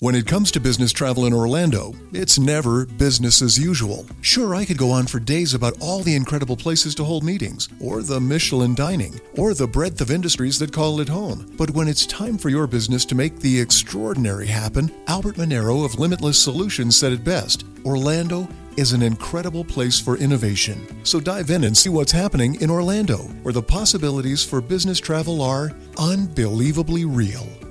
When it comes to business travel in Orlando, it's never business as usual. Sure, I could go on for days about all the incredible places to hold meetings, or the Michelin dining, or the breadth of industries that call it home. But when it's time for your business to make the extraordinary happen, Albert Monero of Limitless Solutions said it best Orlando is an incredible place for innovation. So dive in and see what's happening in Orlando, where the possibilities for business travel are unbelievably real.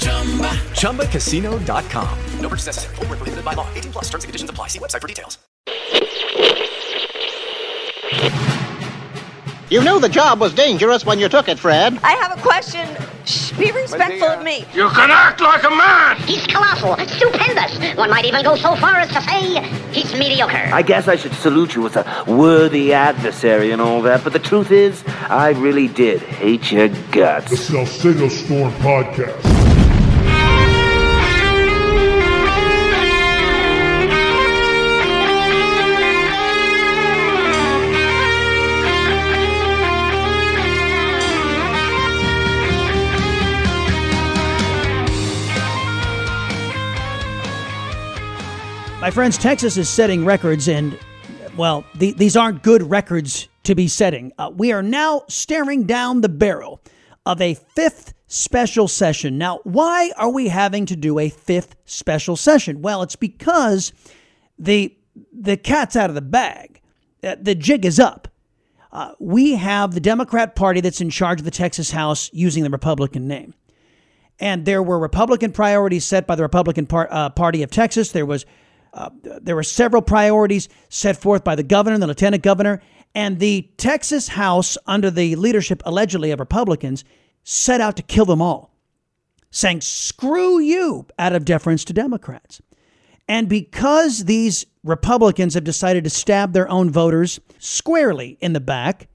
ChumbaCasino.com. No purchase necessary. Full prohibited by law. 18 plus terms and conditions apply. See website for details. You knew the job was dangerous when you took it, Fred. I have a question. Shh, be respectful of me. You can act like a man. He's colossal, stupendous. One might even go so far as to say he's mediocre. I guess I should salute you as a worthy adversary and all that, but the truth is, I really did hate your guts. The Salcedo Storm Podcast. My friends, Texas is setting records, and well, the, these aren't good records to be setting. Uh, we are now staring down the barrel of a fifth special session. Now, why are we having to do a fifth special session? Well, it's because the the cat's out of the bag. Uh, the jig is up. Uh, we have the Democrat Party that's in charge of the Texas House using the Republican name. And there were Republican priorities set by the Republican par- uh, Party of Texas. There was uh, there were several priorities set forth by the governor and the lieutenant governor, and the Texas House, under the leadership allegedly of Republicans, set out to kill them all, saying, screw you, out of deference to Democrats. And because these Republicans have decided to stab their own voters squarely in the back,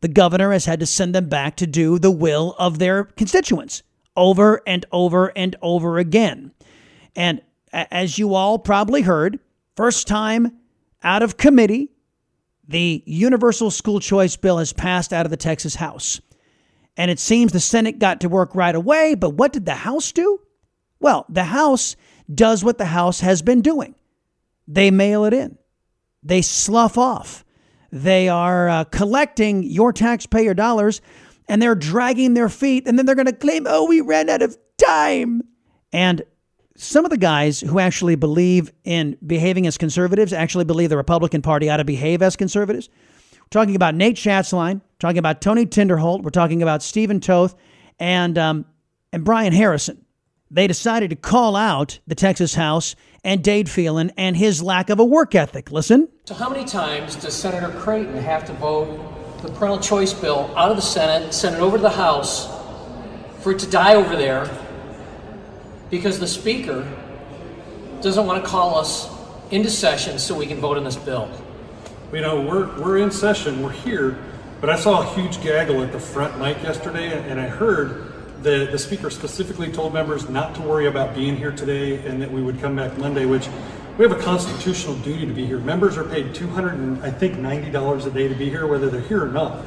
the governor has had to send them back to do the will of their constituents over and over and over again. And as you all probably heard, first time out of committee, the universal school choice bill has passed out of the Texas House. And it seems the Senate got to work right away, but what did the House do? Well, the House does what the House has been doing they mail it in, they slough off, they are uh, collecting your taxpayer dollars and they're dragging their feet, and then they're going to claim, oh, we ran out of time. And some of the guys who actually believe in behaving as conservatives actually believe the Republican Party ought to behave as conservatives. We're talking about Nate Schatzline, talking about Tony Tinderholt, we're talking about Stephen Toth, and um, and Brian Harrison. They decided to call out the Texas House and Dade Phelan and his lack of a work ethic. Listen. So, how many times does Senator Creighton have to vote the parental choice bill out of the Senate, send it over to the House, for it to die over there because the Speaker doesn't want to call us into session so we can vote on this bill. You know, we're, we're in session, we're here, but I saw a huge gaggle at the front mic yesterday, and I heard that the speaker specifically told members not to worry about being here today and that we would come back Monday, which we have a constitutional duty to be here. Members are paid 200 and I think $90 a day to be here, whether they're here or not.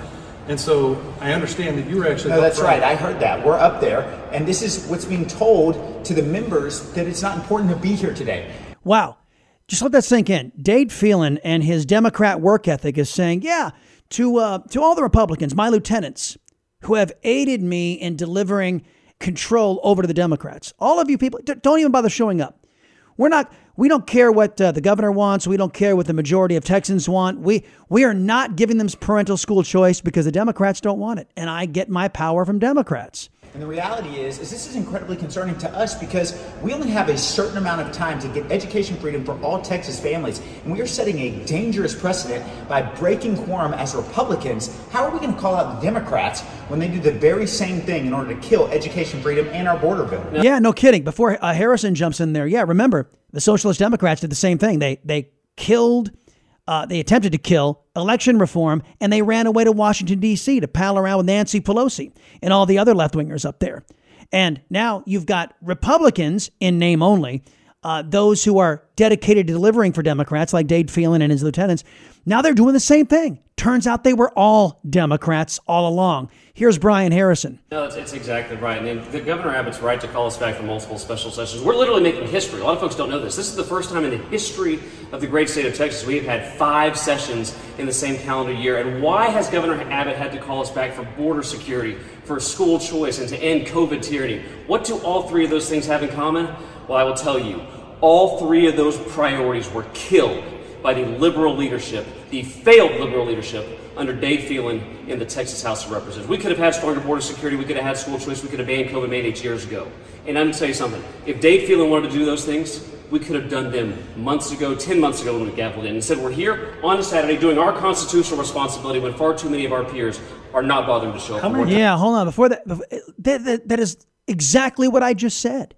And so I understand that you were actually. No, that's right. I heard that. We're up there. And this is what's being told to the members that it's not important to be here today. Wow. Just let that sink in. Dade Phelan and his Democrat work ethic is saying, yeah, to, uh, to all the Republicans, my lieutenants, who have aided me in delivering control over to the Democrats. All of you people, don't even bother showing up. We're not. We don't care what uh, the governor wants. We don't care what the majority of Texans want. We we are not giving them parental school choice because the Democrats don't want it, and I get my power from Democrats. And the reality is, is this is incredibly concerning to us because we only have a certain amount of time to get education freedom for all Texas families. And we are setting a dangerous precedent by breaking quorum as Republicans. How are we going to call out the Democrats when they do the very same thing in order to kill education freedom and our border bill? Yeah, no kidding. Before uh, Harrison jumps in there, yeah, remember the Socialist Democrats did the same thing. They they killed uh, they attempted to kill election reform and they ran away to Washington, D.C. to pal around with Nancy Pelosi and all the other left wingers up there. And now you've got Republicans in name only, uh, those who are dedicated to delivering for Democrats, like Dade Phelan and his lieutenants. Now they're doing the same thing. Turns out they were all Democrats all along. Here's Brian Harrison. No, it's, it's exactly right. And the Governor Abbott's right to call us back for multiple special sessions. We're literally making history. A lot of folks don't know this. This is the first time in the history of the great state of Texas we have had five sessions in the same calendar year. And why has Governor Abbott had to call us back for border security, for school choice, and to end COVID tyranny? What do all three of those things have in common? Well, I will tell you. All three of those priorities were killed by the liberal leadership, the failed liberal leadership under Dade Phelan in the Texas House of Representatives. We could have had stronger border security, we could have had school choice, we could have banned COVID mandates years ago. And I'm going to tell you something. If Dade Phelan wanted to do those things, we could have done them months ago, 10 months ago when we gavelled in. Instead, we're here on a Saturday doing our constitutional responsibility when far too many of our peers are not bothering to show up. Yeah, hold on. Before that, that, that, that is exactly what I just said.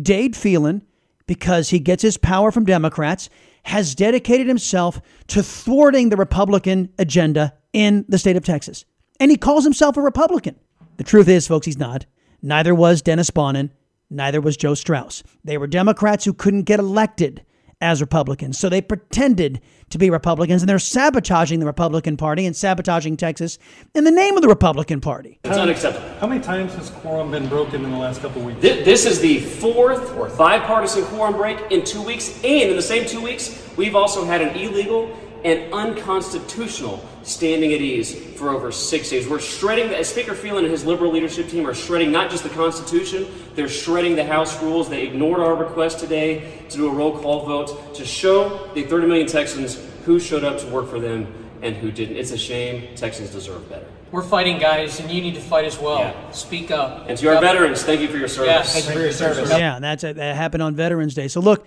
Dade Phelan, because he gets his power from Democrats, has dedicated himself to thwarting the Republican agenda in the state of Texas. And he calls himself a Republican. The truth is, folks, he's not. Neither was Dennis Bonnen. Neither was Joe Straus. They were Democrats who couldn't get elected as Republicans. So they pretended to be Republicans and they're sabotaging the Republican Party and sabotaging Texas in the name of the Republican Party. It's unacceptable. How many times has quorum been broken in the last couple of weeks? This, this is the fourth or bipartisan quorum break in two weeks, and in the same two weeks, we've also had an illegal and unconstitutional standing at ease for over six days. We're shredding, as Speaker Phelan and his liberal leadership team are shredding not just the Constitution, they're shredding the House rules. They ignored our request today to do a roll call vote to show the 30 million Texans who showed up to work for them and who didn't. It's a shame. Texans deserve better. We're fighting, guys, and you need to fight as well. Yeah. Speak up. And to our veterans, thank you for your service. Yes. Thank you for your service. Yeah, that's that happened on Veterans Day. So look,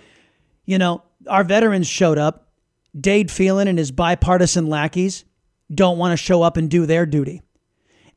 you know, our veterans showed up. Dade Phelan and his bipartisan lackeys don't want to show up and do their duty.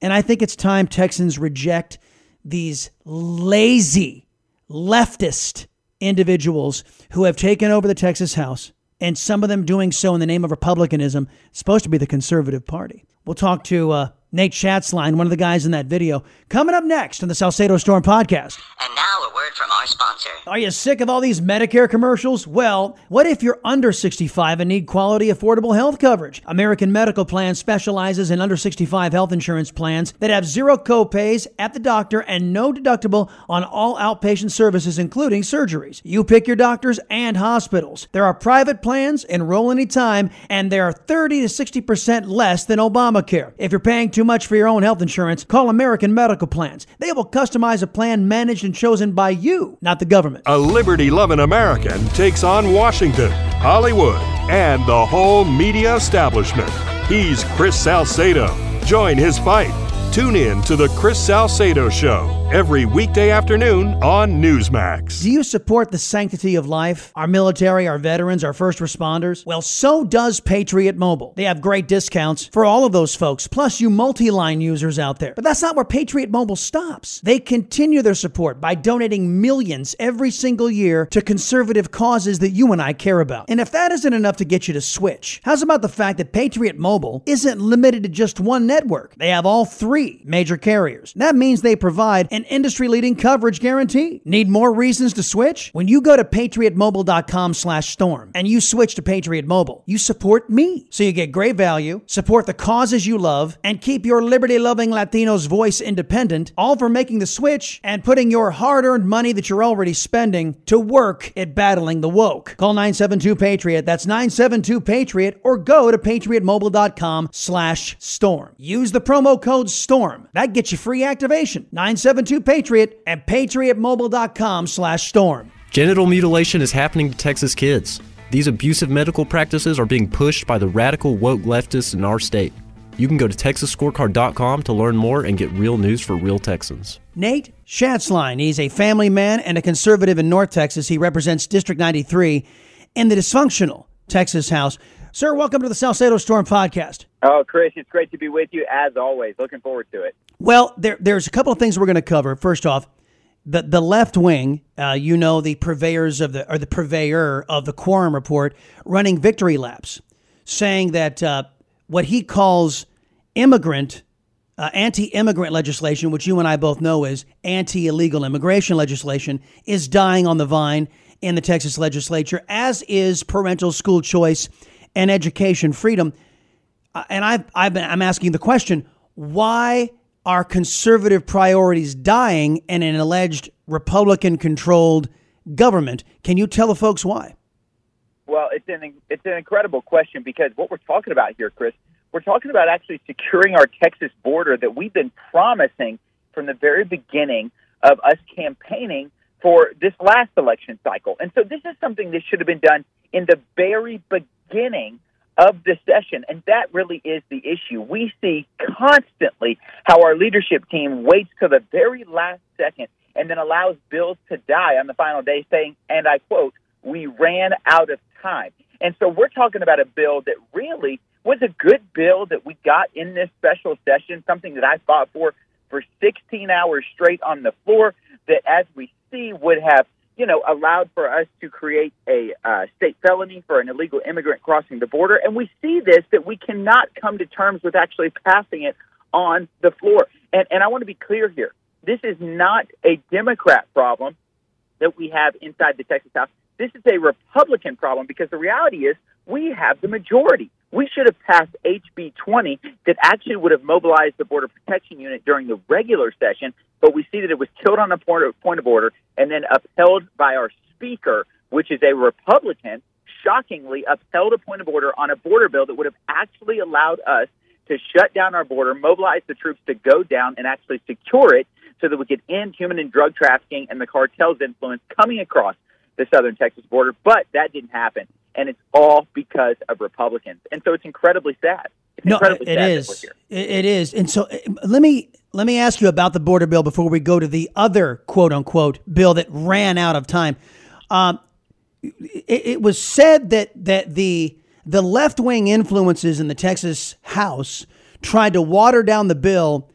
And I think it's time Texans reject these lazy leftist individuals who have taken over the Texas House, and some of them doing so in the name of republicanism, supposed to be the conservative party. We'll talk to uh, Nate Schatzline, one of the guys in that video, coming up next on the Salcedo Storm podcast. And now a word from our sponsor. Are you sick of all these Medicare commercials? Well, what if you're under 65 and need quality, affordable health coverage? American Medical Plan specializes in under 65 health insurance plans that have zero copays at the doctor and no deductible on all outpatient services, including surgeries. You pick your doctors and hospitals. There are private plans, enroll anytime, and they are 30 to 60% less than Obamacare. If you're paying too much for your own health insurance, call American Medical Plans. They will customize a plan managed and chosen by you, not the government. A liberty loving American takes on Washington, Hollywood, and the whole media establishment. He's Chris Salcedo. Join his fight. Tune in to The Chris Salcedo Show every weekday afternoon on Newsmax. Do you support the sanctity of life? Our military, our veterans, our first responders? Well, so does Patriot Mobile. They have great discounts for all of those folks, plus you multi line users out there. But that's not where Patriot Mobile stops. They continue their support by donating millions every single year to conservative causes that you and I care about. And if that isn't enough to get you to switch, how's about the fact that Patriot Mobile isn't limited to just one network? They have all three major carriers. That means they provide an industry leading coverage guarantee. Need more reasons to switch? When you go to patriotmobile.com slash storm and you switch to Patriot Mobile, you support me. So you get great value, support the causes you love, and keep your liberty loving Latinos voice independent, all for making the switch and putting your hard earned money that you're already spending to work at battling the woke. Call 972 Patriot. That's 972 Patriot or go to patriotmobile.com slash storm. Use the promo code STORM. That gets you free activation. 972 Patriot and patriotmobile.com slash storm. Genital mutilation is happening to Texas kids. These abusive medical practices are being pushed by the radical woke leftists in our state. You can go to texasscorecard.com to learn more and get real news for real Texans. Nate Schatzline, he's a family man and a conservative in North Texas. He represents District 93 in the dysfunctional Texas House. Sir, welcome to the Salcedo Storm podcast. Oh, Chris, it's great to be with you as always. Looking forward to it. Well, there, there's a couple of things we're going to cover. First off, the the left wing, uh, you know, the purveyors of the or the purveyor of the quorum report, running victory laps, saying that uh, what he calls immigrant, uh, anti-immigrant legislation, which you and I both know is anti-illegal immigration legislation, is dying on the vine in the Texas legislature, as is parental school choice and education freedom. Uh, and I've, I've been, I'm asking the question: Why are conservative priorities dying in an alleged Republican controlled government? Can you tell the folks why? Well, it's an it's an incredible question because what we're talking about here, Chris, we're talking about actually securing our Texas border that we've been promising from the very beginning of us campaigning for this last election cycle. And so this is something that should have been done in the very beginning of the session. And that really is the issue. We see constantly how our leadership team waits to the very last second and then allows bills to die on the final day, saying, and I quote, we ran out of time. And so we're talking about a bill that really was a good bill that we got in this special session, something that I fought for for 16 hours straight on the floor, that as we see would have you know, allowed for us to create a uh, state felony for an illegal immigrant crossing the border. And we see this that we cannot come to terms with actually passing it on the floor. And, and I want to be clear here this is not a Democrat problem that we have inside the Texas House. This is a Republican problem because the reality is we have the majority. We should have passed HB 20 that actually would have mobilized the Border Protection Unit during the regular session, but we see that it was killed on a point of, order and then upheld by our Speaker, which is a Republican, shockingly upheld a point of order on a border bill that would have actually allowed us to shut down our border, mobilize the troops to go down and actually secure it so that we could end human and drug trafficking and the cartel's influence coming across the southern Texas border. But that didn't happen and it's all because of Republicans. And so it's incredibly sad. No, it is. It is. And so uh, let me let me ask you about the border bill before we go to the other quote unquote bill that ran out of time. Um, it, it was said that that the the left wing influences in the Texas House tried to water down the bill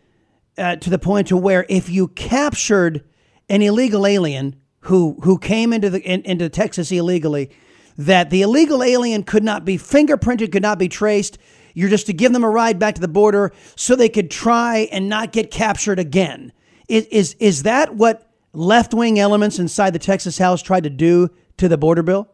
uh, to the point to where if you captured an illegal alien who who came into the in, into Texas illegally that the illegal alien could not be fingerprinted, could not be traced. You're just to give them a ride back to the border so they could try and not get captured again. Is, is, is that what left wing elements inside the Texas House tried to do to the border bill?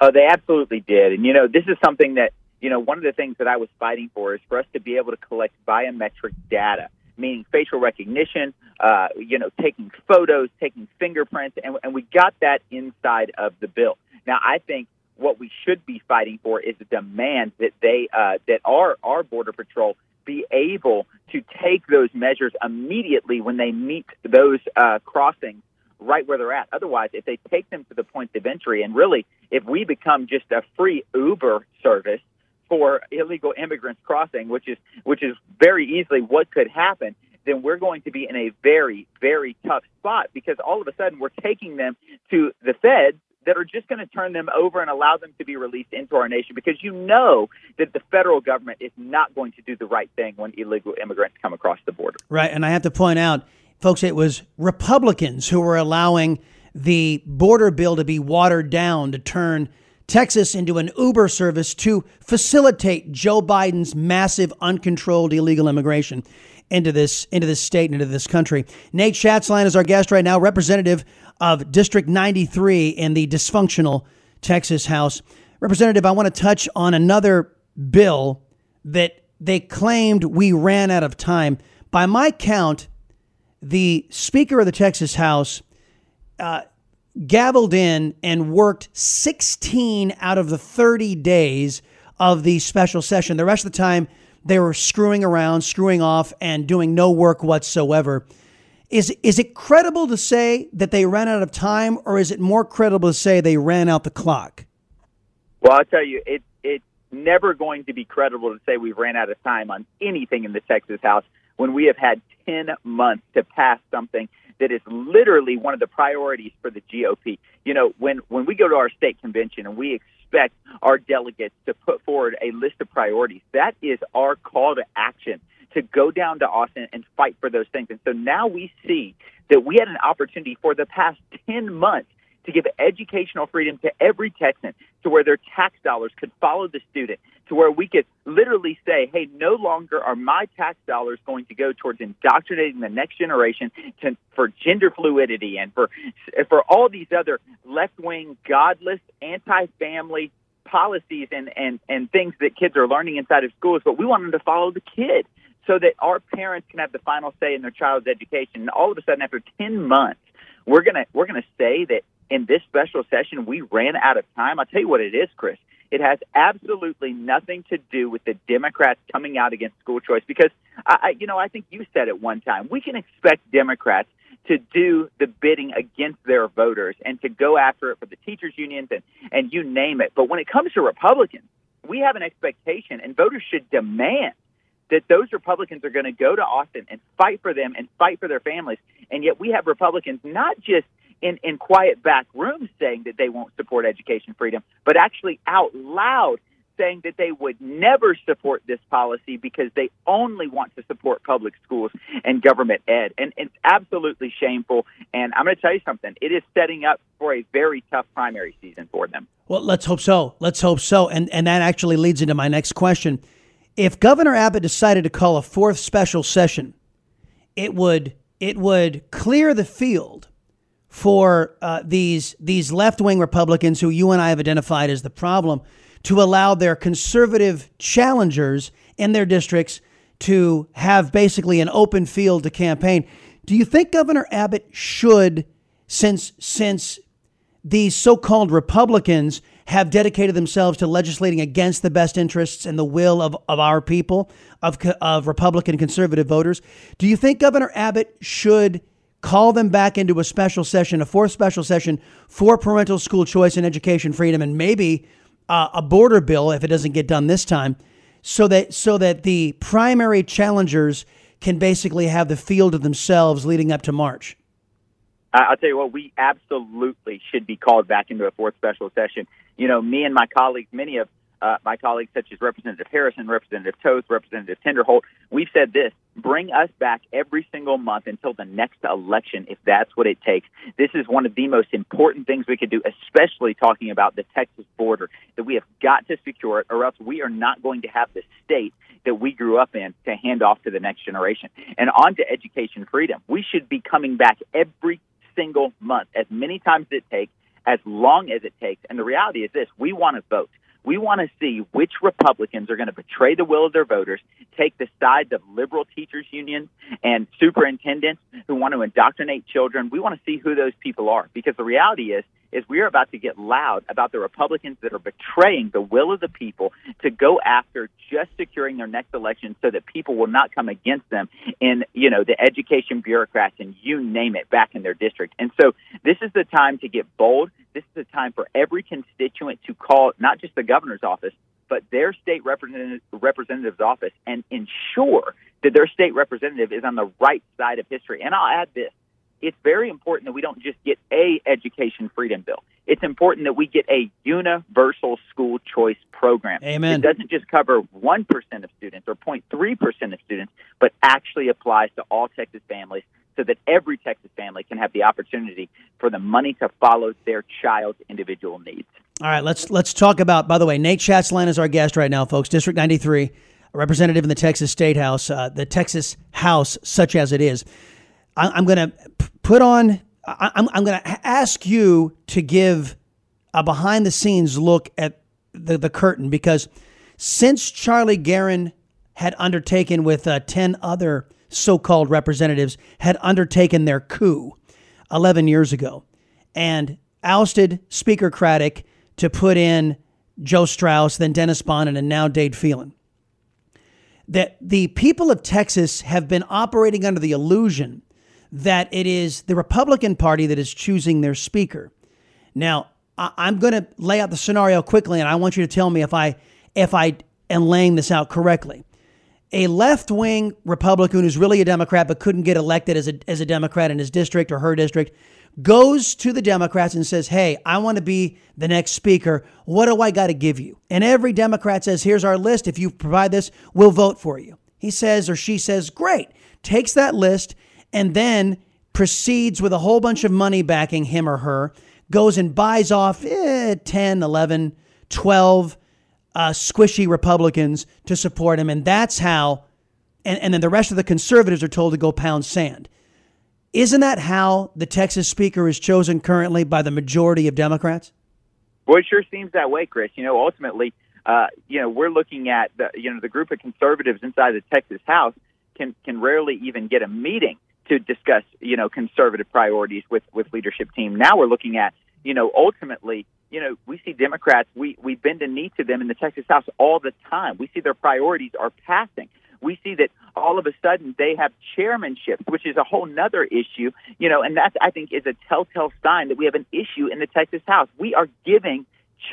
Oh, they absolutely did. And, you know, this is something that, you know, one of the things that I was fighting for is for us to be able to collect biometric data, meaning facial recognition, uh, you know, taking photos, taking fingerprints, and, and we got that inside of the bill. Now, I think what we should be fighting for is a demand that they uh, that our our border patrol be able to take those measures immediately when they meet those uh, crossings right where they're at. Otherwise, if they take them to the point of entry, and really, if we become just a free Uber service for illegal immigrants crossing, which is which is very easily what could happen, then we're going to be in a very very tough spot because all of a sudden we're taking them to the feds that are just going to turn them over and allow them to be released into our nation because you know that the federal government is not going to do the right thing when illegal immigrants come across the border. Right. And I have to point out, folks, it was Republicans who were allowing the border bill to be watered down to turn Texas into an Uber service to facilitate Joe Biden's massive uncontrolled illegal immigration into this into this state and into this country. Nate Schatzline is our guest right now, representative of District 93 in the dysfunctional Texas House. Representative, I want to touch on another bill that they claimed we ran out of time. By my count, the Speaker of the Texas House uh, gavelled in and worked 16 out of the 30 days of the special session. The rest of the time, they were screwing around, screwing off, and doing no work whatsoever. Is is it credible to say that they ran out of time, or is it more credible to say they ran out the clock? Well, I'll tell you, it it never going to be credible to say we've ran out of time on anything in the Texas House when we have had 10 months to pass something that is literally one of the priorities for the GOP. You know, when when we go to our state convention and we expect our delegates to put forward a list of priorities, that is our call to action to go down to Austin and fight for those things. And so now we see that we had an opportunity for the past 10 months to give educational freedom to every Texan to where their tax dollars could follow the student, to where we could literally say, hey, no longer are my tax dollars going to go towards indoctrinating the next generation to, for gender fluidity and for, for all these other left wing, godless, anti family policies and, and, and things that kids are learning inside of schools, but we want them to follow the kid so that our parents can have the final say in their child's education. And all of a sudden, after 10 months, we're gonna we're gonna say that in this special session we ran out of time. I'll tell you what it is, Chris. It has absolutely nothing to do with the Democrats coming out against school choice because I, you know, I think you said it one time. We can expect Democrats to do the bidding against their voters and to go after it for the teachers unions and and you name it. But when it comes to Republicans, we have an expectation, and voters should demand that those Republicans are going to go to Austin and fight for them and fight for their families. And yet we have Republicans not just in, in quiet back rooms saying that they won't support education freedom, but actually out loud saying that they would never support this policy because they only want to support public schools and government ed. And it's absolutely shameful. And I'm going to tell you something it is setting up for a very tough primary season for them. Well, let's hope so. Let's hope so. And, and that actually leads into my next question. If Governor Abbott decided to call a fourth special session, it would it would clear the field for uh, these these left wing Republicans who you and I have identified as the problem to allow their conservative challengers in their districts to have basically an open field to campaign. Do you think Governor Abbott should, since since these so-called Republicans have dedicated themselves to legislating against the best interests and the will of, of our people, of, of Republican conservative voters. Do you think Governor Abbott should call them back into a special session, a fourth special session for parental school choice and education freedom, and maybe uh, a border bill if it doesn't get done this time, so that so that the primary challengers can basically have the field of themselves leading up to March? I'll tell you what, we absolutely should be called back into a fourth special session. You know, me and my colleagues, many of uh, my colleagues, such as Representative Harrison, Representative Toth, Representative Tinderholt, we've said this bring us back every single month until the next election, if that's what it takes. This is one of the most important things we could do, especially talking about the Texas border, that we have got to secure it, or else we are not going to have the state that we grew up in to hand off to the next generation. And on to education freedom. We should be coming back every single month, as many times as it takes, as long as it takes. And the reality is this we want to vote. We want to see which Republicans are going to betray the will of their voters, take the sides of liberal teachers unions and superintendents who want to indoctrinate children. We want to see who those people are because the reality is is we are about to get loud about the Republicans that are betraying the will of the people to go after just securing their next election so that people will not come against them in, you know, the education bureaucrats and you name it back in their district. And so this is the time to get bold. This is the time for every constituent to call not just the governor's office, but their state representative, representative's office and ensure that their state representative is on the right side of history. And I'll add this it's very important that we don't just get a education freedom bill. It's important that we get a universal school choice program. Amen. It doesn't just cover 1% of students or 0.3% of students, but actually applies to all Texas families so that every Texas family can have the opportunity for the money to follow their child's individual needs. All right, let's let's talk about. By the way, Nate Schatzline is our guest right now, folks. District 93, a representative in the Texas State House, uh, the Texas House, such as it is. I, am going to put on, I, I'm, I'm going to ask you to give a behind the scenes look at the, the curtain because since Charlie Geren had undertaken with uh, 10 other so called representatives, had undertaken their coup 11 years ago and ousted Speaker Craddick to put in Joe Straus, then Dennis Bonnen, and now Dade Phelan. That the people of Texas have been operating under the illusion that it is the Republican Party that is choosing their speaker. Now, I'm going to lay out the scenario quickly, and I want you to tell me if I if I am laying this out correctly. A left wing Republican who's really a Democrat but couldn't get elected as a, as a Democrat in his district or her district goes to the Democrats and says, Hey, I want to be the next speaker. What do I got to give you? And every Democrat says, Here's our list. If you provide this, we'll vote for you. He says, or she says, Great. Takes that list and then proceeds with a whole bunch of money backing him or her, goes and buys off eh, 10, 11, 12 uh, squishy Republicans to support him. And that's how, and, and then the rest of the conservatives are told to go pound sand. Isn't that how the Texas Speaker is chosen currently by the majority of Democrats? Well, it sure seems that way, Chris. You know, ultimately, uh, you know, we're looking at the, you know, the group of conservatives inside the Texas House can can rarely even get a meeting to discuss, you know, conservative priorities with with leadership team. Now we're looking at, you know, ultimately, you know, we see Democrats, we we bend a knee to them in the Texas House all the time. We see their priorities are passing we see that all of a sudden they have chairmanships, which is a whole nother issue, you know, and that I think is a telltale sign that we have an issue in the Texas House. We are giving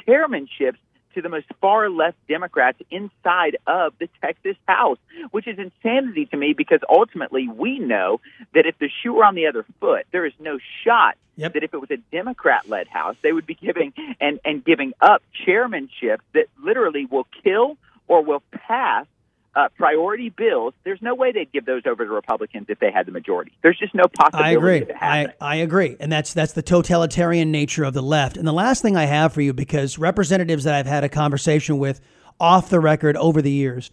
chairmanships to the most far left Democrats inside of the Texas House, which is insanity to me because ultimately we know that if the shoe were on the other foot, there is no shot yep. that if it was a Democrat led House, they would be giving and, and giving up chairmanships that literally will kill or will pass uh, priority bills, there's no way they'd give those over to Republicans if they had the majority. There's just no possibility. I agree. I, I agree, and that's that's the totalitarian nature of the left. And the last thing I have for you, because representatives that I've had a conversation with off the record over the years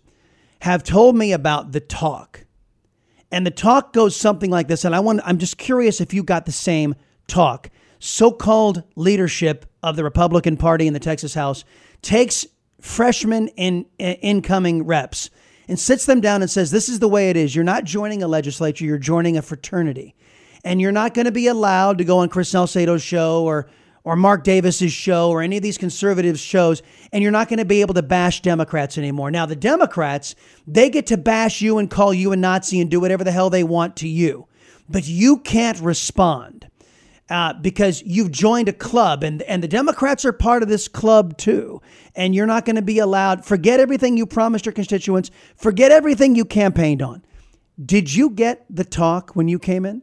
have told me about the talk, and the talk goes something like this. And I want I'm just curious if you got the same talk. So-called leadership of the Republican Party in the Texas House takes freshman in, in incoming reps and sits them down and says, This is the way it is. You're not joining a legislature, you're joining a fraternity. And you're not going to be allowed to go on Chris Salcedo's show or or Mark Davis's show or any of these conservative shows, and you're not going to be able to bash Democrats anymore. Now, the Democrats, they get to bash you and call you a Nazi and do whatever the hell they want to you, but you can't respond uh, because you've joined a club, and and the Democrats are part of this club too. And you're not going to be allowed. Forget everything you promised your constituents. Forget everything you campaigned on. Did you get the talk when you came in?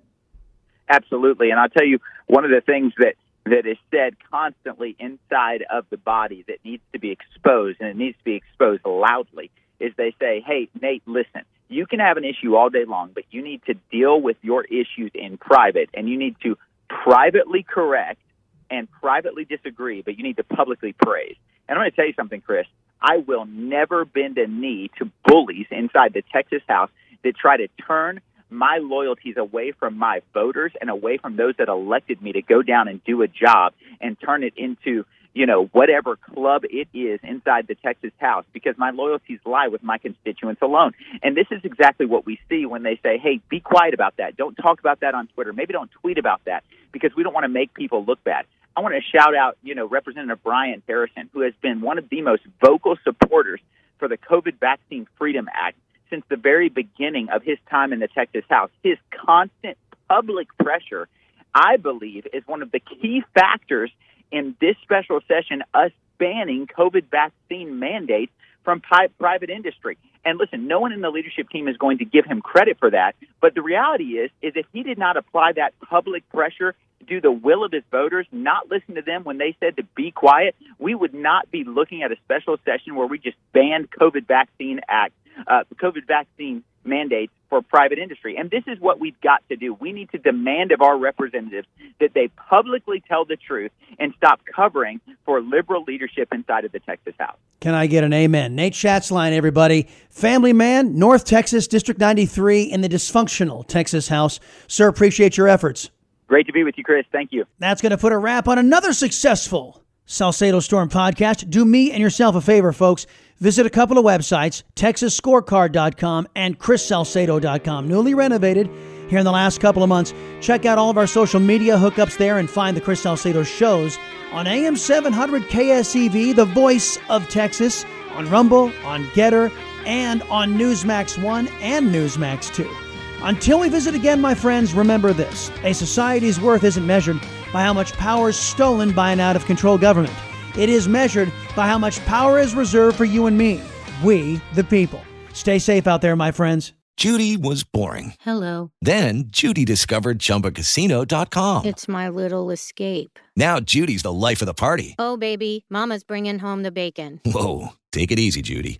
Absolutely, and I'll tell you one of the things that that is said constantly inside of the body that needs to be exposed, and it needs to be exposed loudly, is they say, "Hey, Nate, listen." You can have an issue all day long, but you need to deal with your issues in private and you need to privately correct and privately disagree, but you need to publicly praise. And I'm going to tell you something, Chris. I will never bend a knee to bullies inside the Texas House that try to turn my loyalties away from my voters and away from those that elected me to go down and do a job and turn it into you know, whatever club it is inside the Texas House because my loyalties lie with my constituents alone. And this is exactly what we see when they say, hey, be quiet about that. Don't talk about that on Twitter. Maybe don't tweet about that because we don't want to make people look bad. I want to shout out, you know, Representative Brian Harrison, who has been one of the most vocal supporters for the COVID Vaccine Freedom Act since the very beginning of his time in the Texas House. His constant public pressure, I believe, is one of the key factors in this special session us banning COVID vaccine mandates from pi- private industry. And listen, no one in the leadership team is going to give him credit for that. But the reality is, is if he did not apply that public pressure, do the will of his voters, not listen to them when they said to be quiet, we would not be looking at a special session where we just banned COVID vaccine act, uh, COVID vaccine mandates for private industry. And this is what we've got to do. We need to demand of our representatives that they publicly tell the truth and stop covering for liberal leadership inside of the Texas House. Can I get an amen? Nate Schatzline, everybody. Family man, North Texas, District 93 in the dysfunctional Texas House. Sir, appreciate your efforts. Great to be with you, Chris. Thank you. That's going to put a wrap on another successful Salcedo Storm podcast. Do me and yourself a favor, folks. Visit a couple of websites, texasscorecard.com and chrissalcedo.com. Newly renovated here in the last couple of months. Check out all of our social media hookups there and find the Chris Salcedo shows on AM 700 KSEV, the voice of Texas, on Rumble, on Gettr, and on Newsmax 1 and Newsmax 2. Until we visit again, my friends, remember this a society's worth isn't measured by how much power is stolen by an out of control government. It is measured by how much power is reserved for you and me, we the people. Stay safe out there, my friends. Judy was boring. Hello. Then Judy discovered ChumbaCasino.com. It's my little escape. Now Judy's the life of the party. Oh, baby, Mama's bringing home the bacon. Whoa, take it easy, Judy.